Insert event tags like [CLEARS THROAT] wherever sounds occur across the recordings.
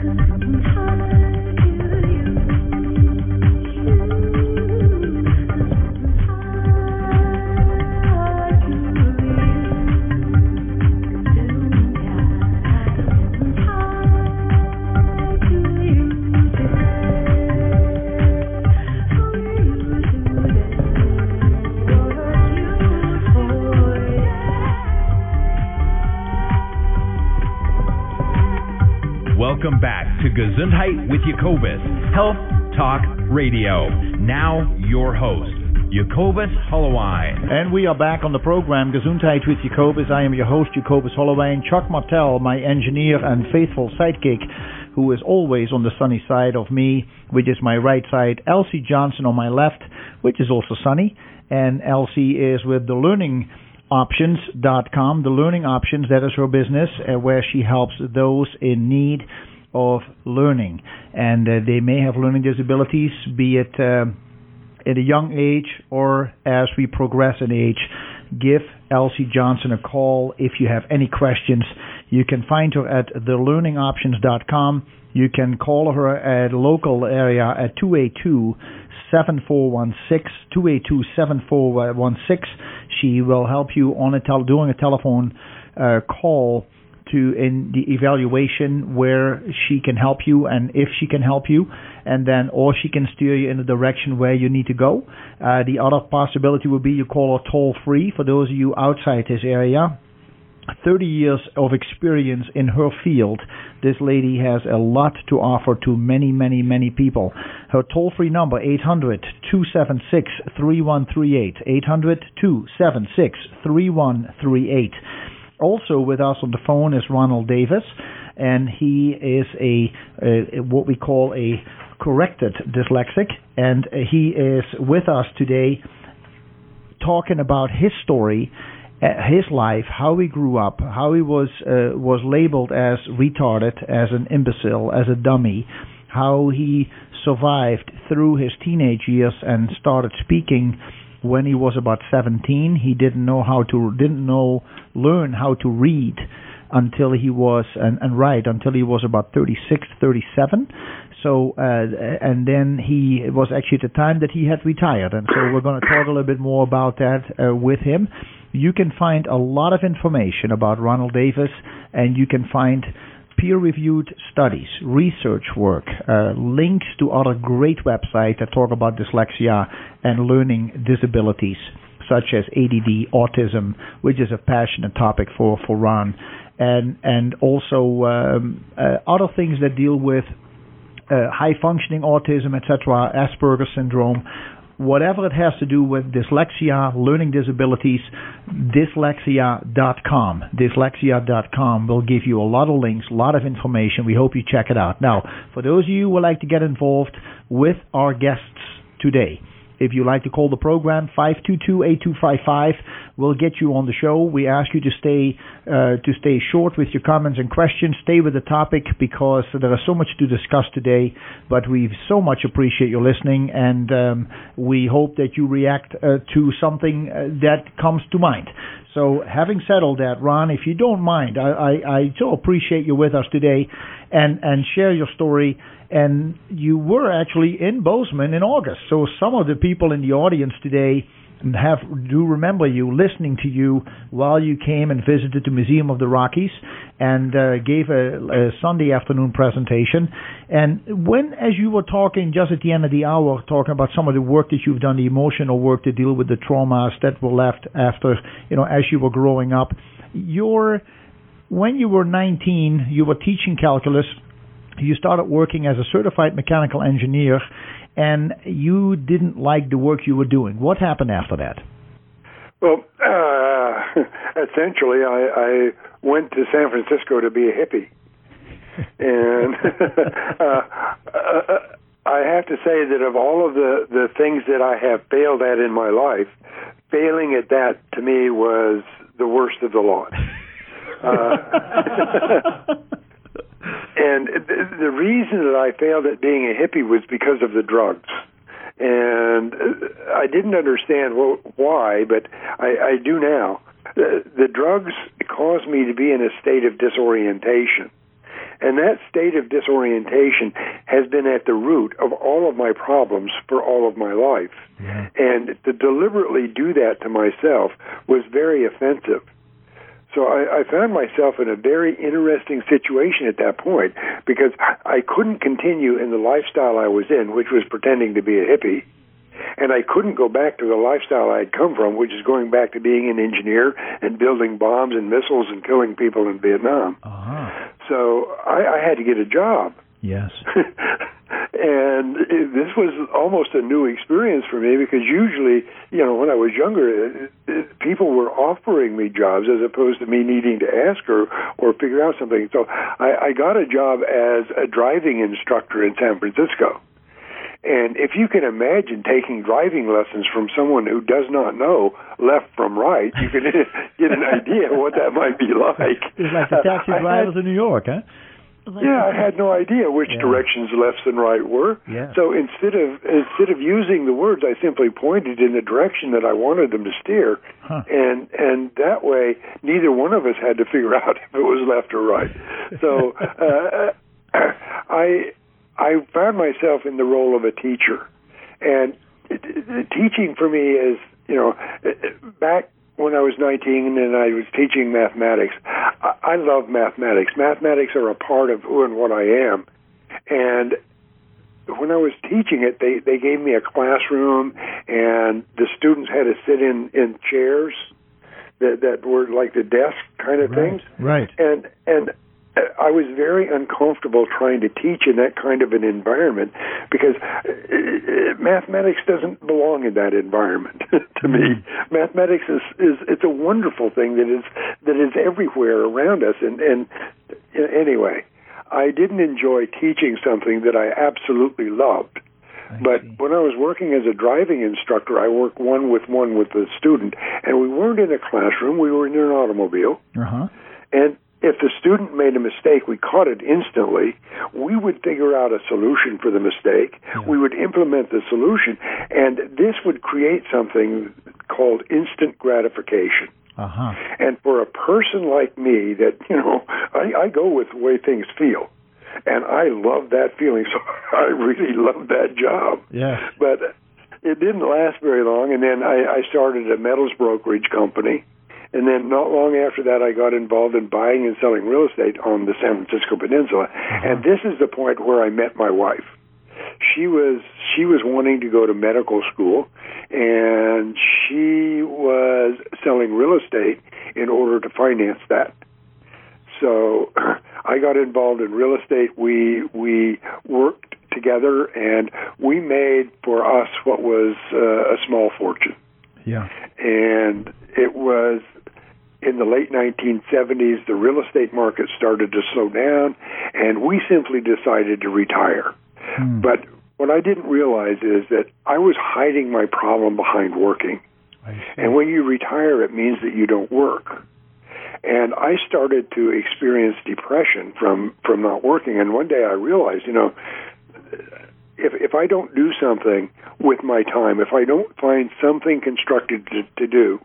Gesundheit with Jacobus, Health Talk Radio. Now, your host, Jacobus Holloway. And we are back on the program, Gesundheit with Jacobus. I am your host, Jacobus Holloway, and Chuck Martel, my engineer and faithful sidekick, who is always on the sunny side of me, which is my right side. Elsie Johnson on my left, which is also sunny. And Elsie is with the learning options.com, the learning options, that is her business, uh, where she helps those in need of learning. And uh, they may have learning disabilities, be it uh, at a young age or as we progress in age. Give Elsie Johnson a call if you have any questions. You can find her at thelearningoptions.com. You can call her at local area at 282 7416 282 7416. She will help you on a tel- doing a telephone uh, call to in the evaluation where she can help you and if she can help you and then or she can steer you in the direction where you need to go. Uh, the other possibility would be you call her toll free for those of you outside this area. 30 years of experience in her field. This lady has a lot to offer to many, many, many people. Her toll free number, 800 276 3138. 800 276 3138. Also with us on the phone is Ronald Davis, and he is a, a what we call a corrected dyslexic, and he is with us today talking about his story his life, how he grew up, how he was uh, was labeled as retarded, as an imbecile, as a dummy, how he survived through his teenage years and started speaking when he was about 17. He didn't know how to didn't know learn how to read until he was and, and write until he was about 36, 37. So uh, and then he was actually the time that he had retired, and so we're going to talk a little bit more about that uh, with him you can find a lot of information about Ronald Davis, and you can find peer reviewed studies, research work, uh, links to other great websites that talk about dyslexia and learning disabilities, such as ADD, autism, which is a passionate topic for, for Ron, and, and also um, uh, other things that deal with uh, high functioning autism, etc., Asperger's syndrome, whatever it has to do with dyslexia, learning disabilities, dyslexia.com. Dyslexia.com will give you a lot of links, a lot of information. We hope you check it out. Now, for those of you who would like to get involved with our guests today, if you like to call the program, 522-8255 will get you on the show. We ask you to stay uh, to stay short with your comments and questions. Stay with the topic because there is so much to discuss today. But we so much appreciate your listening, and um, we hope that you react uh, to something uh, that comes to mind. So, having settled that, Ron, if you don't mind, I, I, I so appreciate you with us today, and and share your story and you were actually in Bozeman in August. So some of the people in the audience today have do remember you listening to you while you came and visited the Museum of the Rockies and uh, gave a, a, Sunday afternoon presentation. And when, as you were talking just at the end of the hour, talking about some of the work that you've done, the emotional work to deal with the traumas that were left after, you know, as you were growing up, your when you were 19, you were teaching calculus you started working as a certified mechanical engineer and you didn't like the work you were doing. What happened after that? Well, uh, [LAUGHS] essentially, I, I went to San Francisco to be a hippie. and [LAUGHS] uh, uh, I have to say that of all of the, the things that I have failed at in my life, failing at that to me was the worst of the lot. [LAUGHS] Uh, and the reason that I failed at being a hippie was because of the drugs. And uh, I didn't understand why, but I, I do now. The, the drugs caused me to be in a state of disorientation. And that state of disorientation has been at the root of all of my problems for all of my life. Yeah. And to deliberately do that to myself was very offensive. So I, I found myself in a very interesting situation at that point because I couldn't continue in the lifestyle I was in, which was pretending to be a hippie. And I couldn't go back to the lifestyle I had come from, which is going back to being an engineer and building bombs and missiles and killing people in Vietnam. Uh-huh. So I, I had to get a job. Yes. [LAUGHS] and it, this was almost a new experience for me because usually, you know, when I was younger, people were offering me jobs as opposed to me needing to ask or or figure out something. So I, I got a job as a driving instructor in San Francisco. And if you can imagine taking driving lessons from someone who does not know left from right, you can [LAUGHS] get an idea what that might be like. It's like the taxi [LAUGHS] drivers had- in New York, huh? Yeah, I had no idea which Yeah. directions left and right were. Yeah. So instead of instead of using the words, I simply pointed in the direction that I wanted them to steer, Huh. and and that way neither one of us had to figure [LAUGHS] out if it was left or right. So uh, [COUGHS] I I found myself in the role of a teacher, and it, it, teaching for me is you know back when I was 19 and I was teaching mathematics. I, I love mathematics. Mathematics are a part of who and what I am, and when I was teaching it, they they gave me a classroom, and the students had to sit in in chairs that that were like the desk kind of things Right. and and I was very uncomfortable trying to teach in that kind of an environment because uh, mathematics doesn't belong in that environment [LAUGHS] to me. Mathematics is is it's a wonderful thing that is that is everywhere around us and and uh, anyway, I didn't enjoy teaching something that I absolutely loved. I But see. when I was working as a driving instructor, I worked one with one with the student, and we weren't in a classroom. We were in an automobile, Uh-huh. and if the student made a mistake, we caught it instantly. We would figure out a solution for the mistake. Yeah. We would implement the solution, and this would create something called instant gratification. Uh-huh. And for a person like me, that you know, I, I go with the way things feel, and I love that feeling. [LAUGHS] So I really love that job Yes. but it didn't last very long. And then I, I started a metals brokerage company, and then not long after that, I got involved in buying and selling real estate on the San Francisco Peninsula. And this is the point where I met my wife. She was she was wanting to go to medical school, and she was selling real estate in order to finance that. So [CLEARS THROAT] I got involved in real estate. We we worked together, and we made for us what was uh, a small fortune. Yeah. And it was in the late 1970s. The real estate market started to slow down, and we simply decided to retire. Hmm. But what I didn't realize is that I was hiding my problem behind working. And when you retire, it means that you don't work. And I started to experience depression from from not working. And one day I realized, you know, if if I don't do something with my time, if I don't find something constructive to, to do,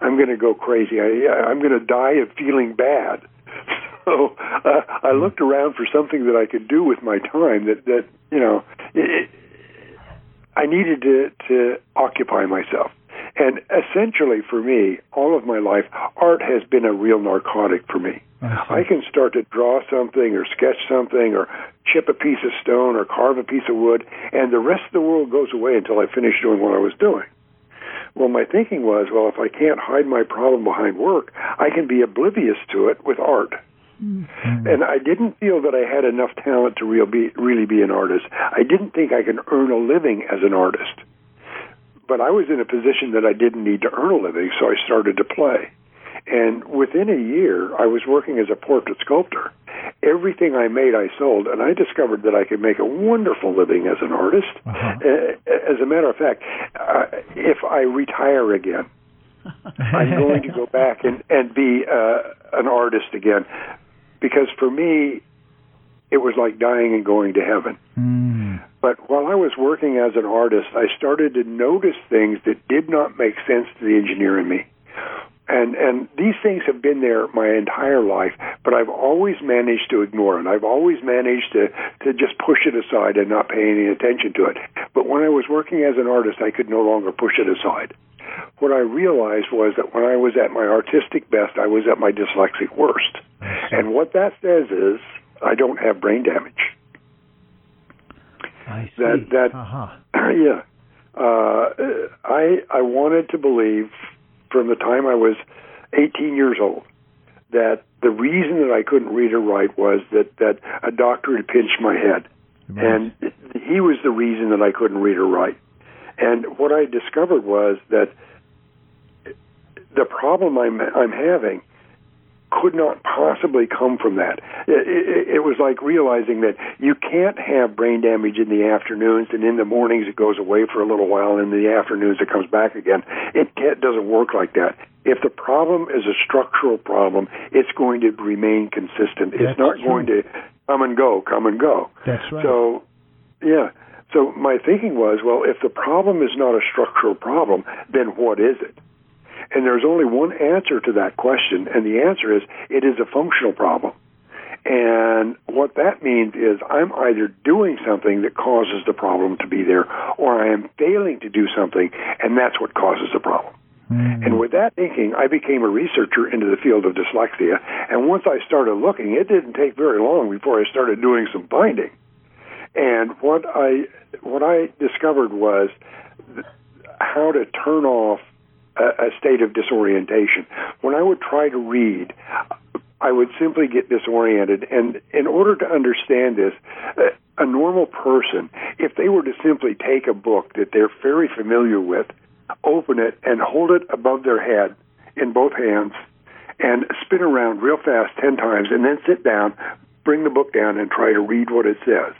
I'm going to go crazy. I, I'm going to die of feeling bad. [LAUGHS] So uh, I looked around for something that I could do with my time that that you know it, I needed to to occupy myself. And essentially, for me, all of my life, art has been a real narcotic for me. I. I can start to draw something or sketch something or chip a piece of stone or carve a piece of wood, and the rest of the world goes away until I finish doing what I was doing. Well, my thinking was, well, if I can't hide my problem behind work, I can be oblivious to it with art. Mm-hmm. And I didn't feel that I had enough talent to real be, really be an artist. I didn't think I could earn a living as an artist. But I was in a position that I didn't need to earn a living, so I started to play. And within a year, I was working as a portrait sculptor. Everything I made, I sold, and I discovered that I could make a wonderful living as an artist. Uh-huh. Uh, As a matter of fact, uh, if I retire again, I'm going to go [LAUGHS] back and and be uh, an artist again, because for me, it was like dying and going to heaven. Hmm. But while I was working as an artist, I started to notice things that did not make sense to the engineer in me. And and these things have been there my entire life, but I've always managed to ignore it. I've always managed to to just push it aside and not pay any attention to it. But when I was working as an artist, I could no longer push it aside. What I realized was that when I was at my artistic best, I was at my dyslexic worst. And what that says is I don't have brain damage. I see. That that uh-huh. [CLEARS THROAT] yeah. Uh, I I wanted to believe from the time I was 18 years old that the reason that I couldn't read or write was that that a doctor had pinched my head, and he was the reason that I couldn't read or write. And what I discovered was that the problem I'm I'm having could not possibly come from that. It, it, it was like realizing that you can't have brain damage in the afternoons, and in the mornings it goes away for a little while, and in the afternoons it comes back again. It can't, doesn't work like that. If the problem is a structural problem, it's going to remain consistent. That's it's not true. going to come and go, come and go. That's right. So, yeah. So my thinking was, well, if the problem is not a structural problem, then what is it? And there's only one answer to that question, and the answer is it is a functional problem. And what that means is I'm either doing something that causes the problem to be there, or I am failing to do something, and that's what causes the problem. Mhm. And with that thinking, I became a researcher into the field of dyslexia. And once I started looking, it didn't take very long before I started doing some finding. And what I what I discovered was th- how to turn off a, state of disorientation. When I would try to read, I would simply get disoriented. And in order to understand this, a normal person, if they were to simply take a book that they're very familiar with, open it and hold it above their head in both hands and spin around real fast 10 times and then sit down, bring the book down and try to read what it says.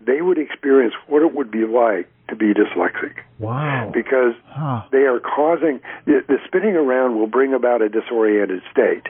They would experience what it would be like to be dyslexic wow. because Huh. they are causing the, the spinning around will bring about a disoriented state.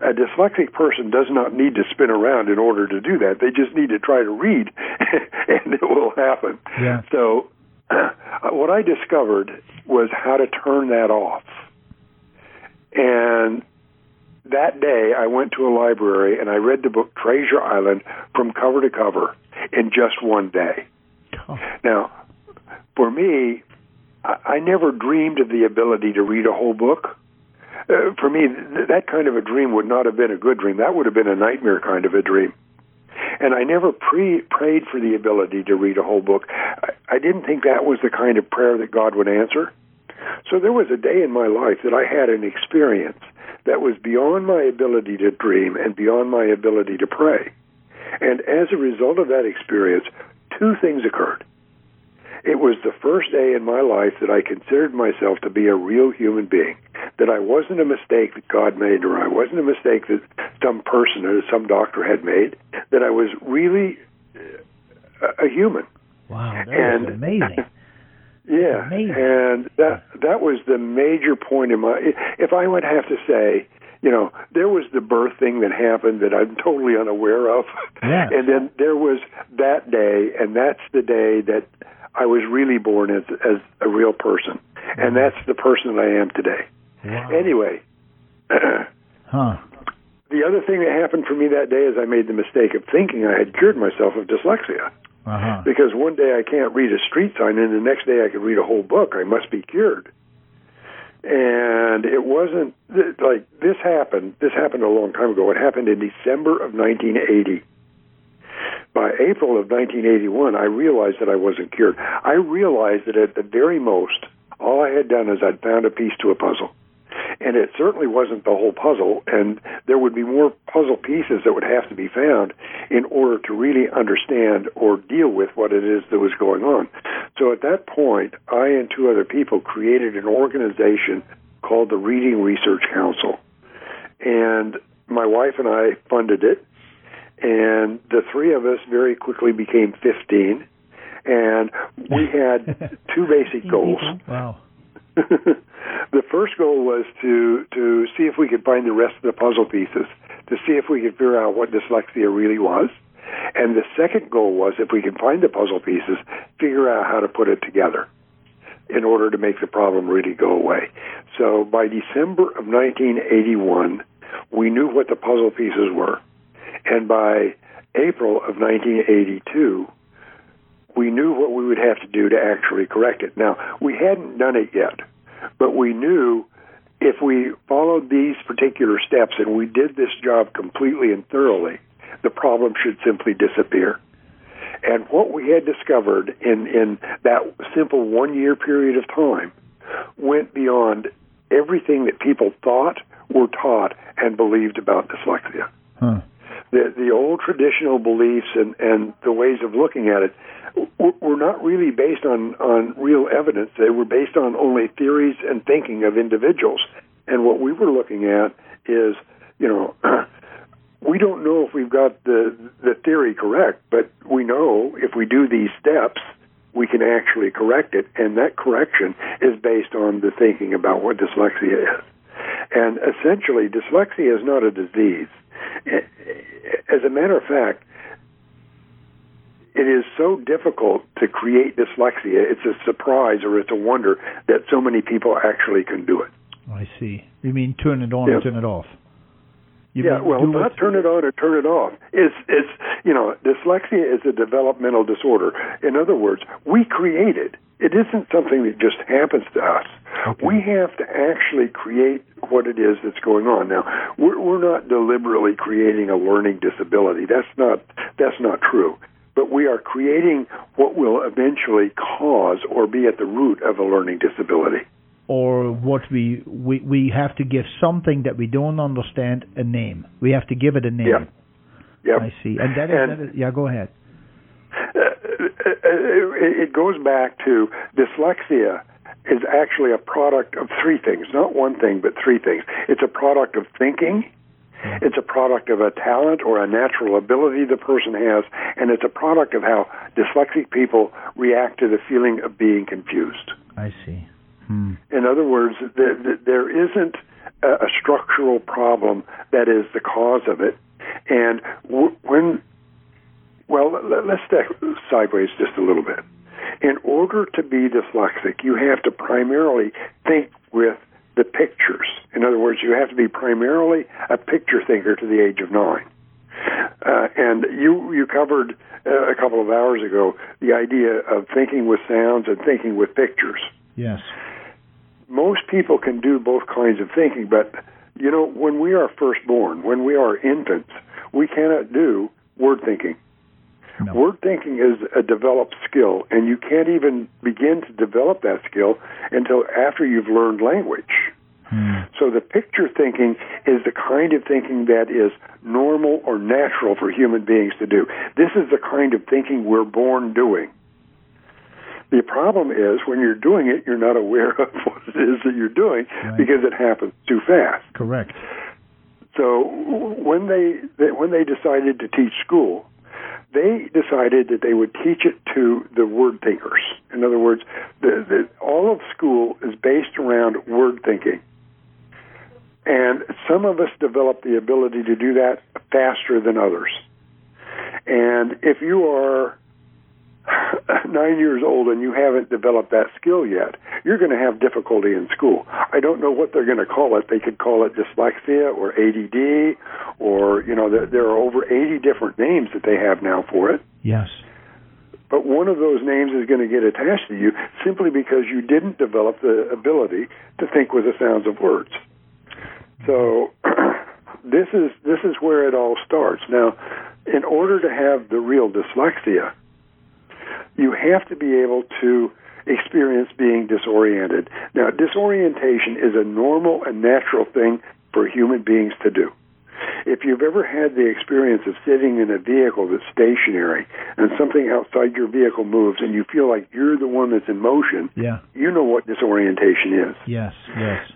A dyslexic person does not need to spin around in order to do that. They just need to try to read, [LAUGHS] and it will happen. Yeah. So, [CLEARS THROAT] uh, what I discovered was how to turn that off. And that day, I went to a library and I read the book Treasure Island from cover to cover in just one day. Oh, Now, for me, I, I never dreamed of the ability to read a whole book. Uh, for me, th- that kind of a dream would not have been a good dream. That would have been a nightmare kind of a dream. And I never pre- prayed for the ability to read a whole book. I, I didn't think that was the kind of prayer that God would answer. So there was a day in my life that I had an experience that was beyond my ability to dream and beyond my ability to pray. And as a result of that experience, two things occurred. It was the first day in my life that I considered myself to be a real human being, that I wasn't a mistake that God made, or I wasn't a mistake that some person or some doctor had made, that I was really uh, a, a human. wow. That And- is amazing. [LAUGHS] Yeah, Amazing. and that that was the major point in my. If I would have to say, you know, there was the birth thing that happened that I'm totally unaware of, Yes. [LAUGHS] and then there was that day, and that's the day that I was really born as as a real person, and that's the person that I am today. Wow. Anyway. [CLEARS THROAT] Huh. The other thing that happened for me that day is I made the mistake of thinking I had cured myself of dyslexia. Uh-huh. because one day I can't read a street sign and the next day I could read a whole book. I must be cured. And it wasn't like this happened. This happened a long time ago. It happened in December of 1980. By April of 1981, I realized that I wasn't cured. I realized that at the very most, all I had done is I'd found a piece to a puzzle. And it certainly wasn't the whole puzzle, and there would be more puzzle pieces that would have to be found in order to really understand or deal with what it is that was going on. So at that point, I and two other people created an organization called the Reading Research Council. And my wife and I funded it, and the three of us very quickly became 15. And we [LAUGHS] had two basic goals. Wow. [LAUGHS] the first goal was to to see if we could find the rest of the puzzle pieces, to see if we could figure out what dyslexia really was. And the second goal was if we could find the puzzle pieces, figure out how to put it together. in order to make the problem really go away. So by December of 1981, we knew what the puzzle pieces were. And by April of 1982, we knew what we would have to do to actually correct it. Now, we hadn't done it yet, but we knew if we followed these particular steps and we did this job completely and thoroughly, the problem should simply disappear. And what we had discovered in, in that simple one year period of time went beyond everything that people thought, were taught, and believed about dyslexia. Huh. The, the old traditional beliefs and, and the ways of looking at it were not really based on, on real evidence. They were based on only theories and thinking of individuals. And what we were looking at is, you know, [CLEARS THROAT] we don't know if we've got the the theory correct, but we know if we do these steps, we can actually correct it, and that correction is based on the thinking about what dyslexia is. And essentially, dyslexia is not a disease. As a matter of fact, it is so difficult to create dyslexia. It's a surprise or it's a wonder that so many people actually can do it. I see. You mean turn it on Yeah. and turn it off? You yeah, well, not turn it on or turn it off. It's it's you know, dyslexia is a developmental disorder. In other words, we create it. It isn't something that just happens to us. Okay. We have to actually create what it is that's going on. Now, we're, we're not deliberately creating a learning disability. That's not that's not true. But we are creating what will eventually cause or be at the root of a learning disability. Or what we, we we have to give something that we don't understand a name. We have to give it a name. Yeah. Yep. I see. And that is, And- that is yeah. Go ahead. uh, it it goes back to dyslexia is actually a product of three things, not one thing, but three things. It's a product of thinking, it's a product of a talent or a natural ability the person has, and it's a product of how dyslexic people react to the feeling of being confused. I see. Hmm. In other words, there, there isn't a, structural problem that is the cause of it. And w- when, well, let, let's step sideways just a little bit. In order to be dyslexic, you have to primarily think with the pictures. In other words, you have to be primarily a picture thinker to the age of nine. Uh, and you you covered uh, a couple of hours ago the idea of thinking with sounds and thinking with pictures Yes. Most people can do both kinds of thinking, but you know, when we are first born, when we are infants, we cannot do word thinking. No. Word thinking is a developed skill, and you can't even begin to develop that skill until after you've learned language. Hmm. So the picture thinking is the kind of thinking that is normal or natural for human beings to do. This is the kind of thinking we're born doing. The problem is when you're doing it, you're not aware [LAUGHS] of what it is that you're doing Right. because it happens too fast. Correct. So when they they- when they decided to teach school, they decided that they would teach it to the word thinkers. In other words, the, the, all of school is based around word thinking. And some of us develop the ability to do that faster than others. And if you are [LAUGHS] nine years old and you haven't developed that skill yet, you're going to have difficulty in school. I don't know what they're going to call it. They could call it dyslexia or ADD, or you know, there, there are over 80 different names that they have now for it. Yes. But one of those names is going to get attached to you simply because you didn't develop the ability to think with the sounds of words. So [CLEARS THROAT] this is this is where it all starts. Now, in order to have the real dyslexia, you have to be able to experience being disoriented. Now, disorientation is a normal and natural thing for human beings to do. If you've ever had the experience of sitting in a vehicle that's stationary and something outside your vehicle moves and you feel like you're the one that's in motion, Yeah. you know what disorientation is. Yes. Yes.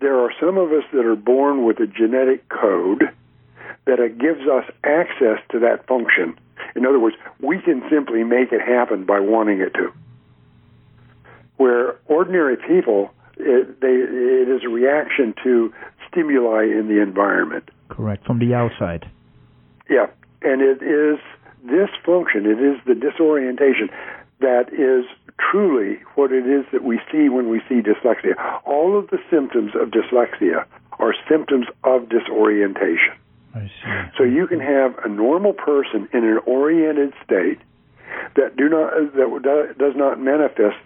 There are some of us that are born with a genetic code that it gives us access to that function. In other words, we can simply make it happen by wanting it to. Where ordinary people, it, they, it is a reaction to stimuli in the environment. Correct. From the outside. Yeah, and it is this function, it is the disorientation that is truly what it is that we see when we see dyslexia. All of the symptoms of dyslexia are symptoms of disorientation. So you can have a normal person in an oriented state that do not that does not manifest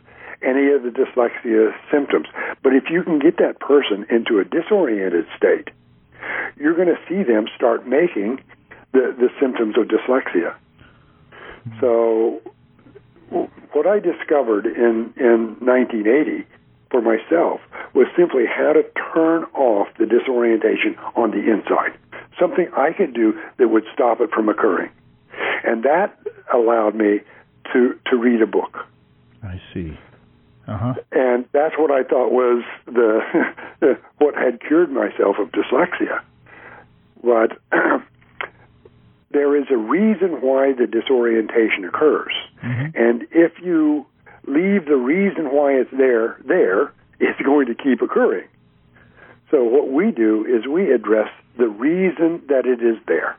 any of the dyslexia symptoms. But if you can get that person into a disoriented state, you're going to see them start making the, the symptoms of dyslexia. So, what I discovered in, in 1980 for myself was simply how to turn off the disorientation on the inside. Something I could do that would stop it from occurring. And that allowed me to, to read a book. I see. Uh-huh. And that's what I thought was the [LAUGHS] what had cured myself of dyslexia. But [CLEARS THROAT] there is a reason why the disorientation occurs. Mm-hmm. And if you leave the reason why it's there there, it's [LAUGHS] going to keep occurring. So what we do is we address the reason that it is there.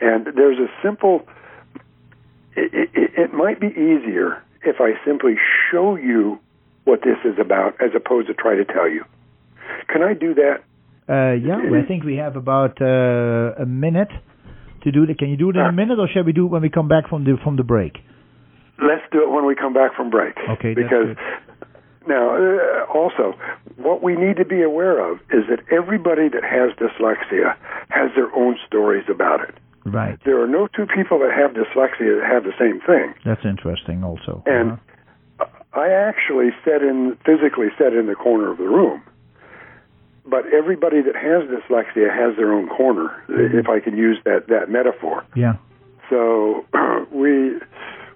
And there's a simple it, it, it might be easier if I simply show you what this is about as opposed to try to tell you. Can I do that? Uh, yeah, well, I think we have about uh, a minute to do it. Can you do it in a minute, or shall we do it when we come back from the from the break? Let's do it when we come back from break. Okay, because good. Now uh, also what we need to be aware of is that everybody that has dyslexia has their own stories about it. Right. There are no two people that have dyslexia that have the same thing. That's interesting, also. And Uh-huh. I actually sat in physically sat in the corner of the room. But everybody that has dyslexia has their own corner, Mm-hmm. if I can use that that metaphor. yeah. So [CLEARS THROAT] we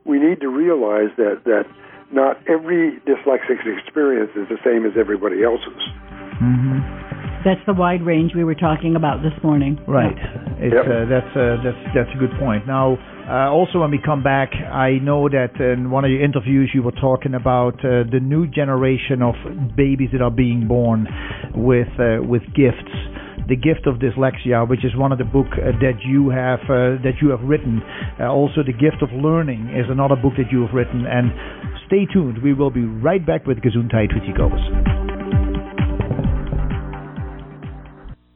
we need to realize that that not every dyslexic experience is the same as everybody else's. hmm That's the wide range we were talking about this morning. Right. It's, Yep. uh, that's uh, that's that's a good point. Now, uh, also when we come back, I know that in one of your interviews you were talking about uh, the new generation of babies that are being born with uh, with gifts. The gift of dyslexia, which is one of the book uh, that you have uh, that you have written. Uh, also, the gift of learning is another book that you have written. And stay tuned. We will be right back with Gesundheit with Jacobus.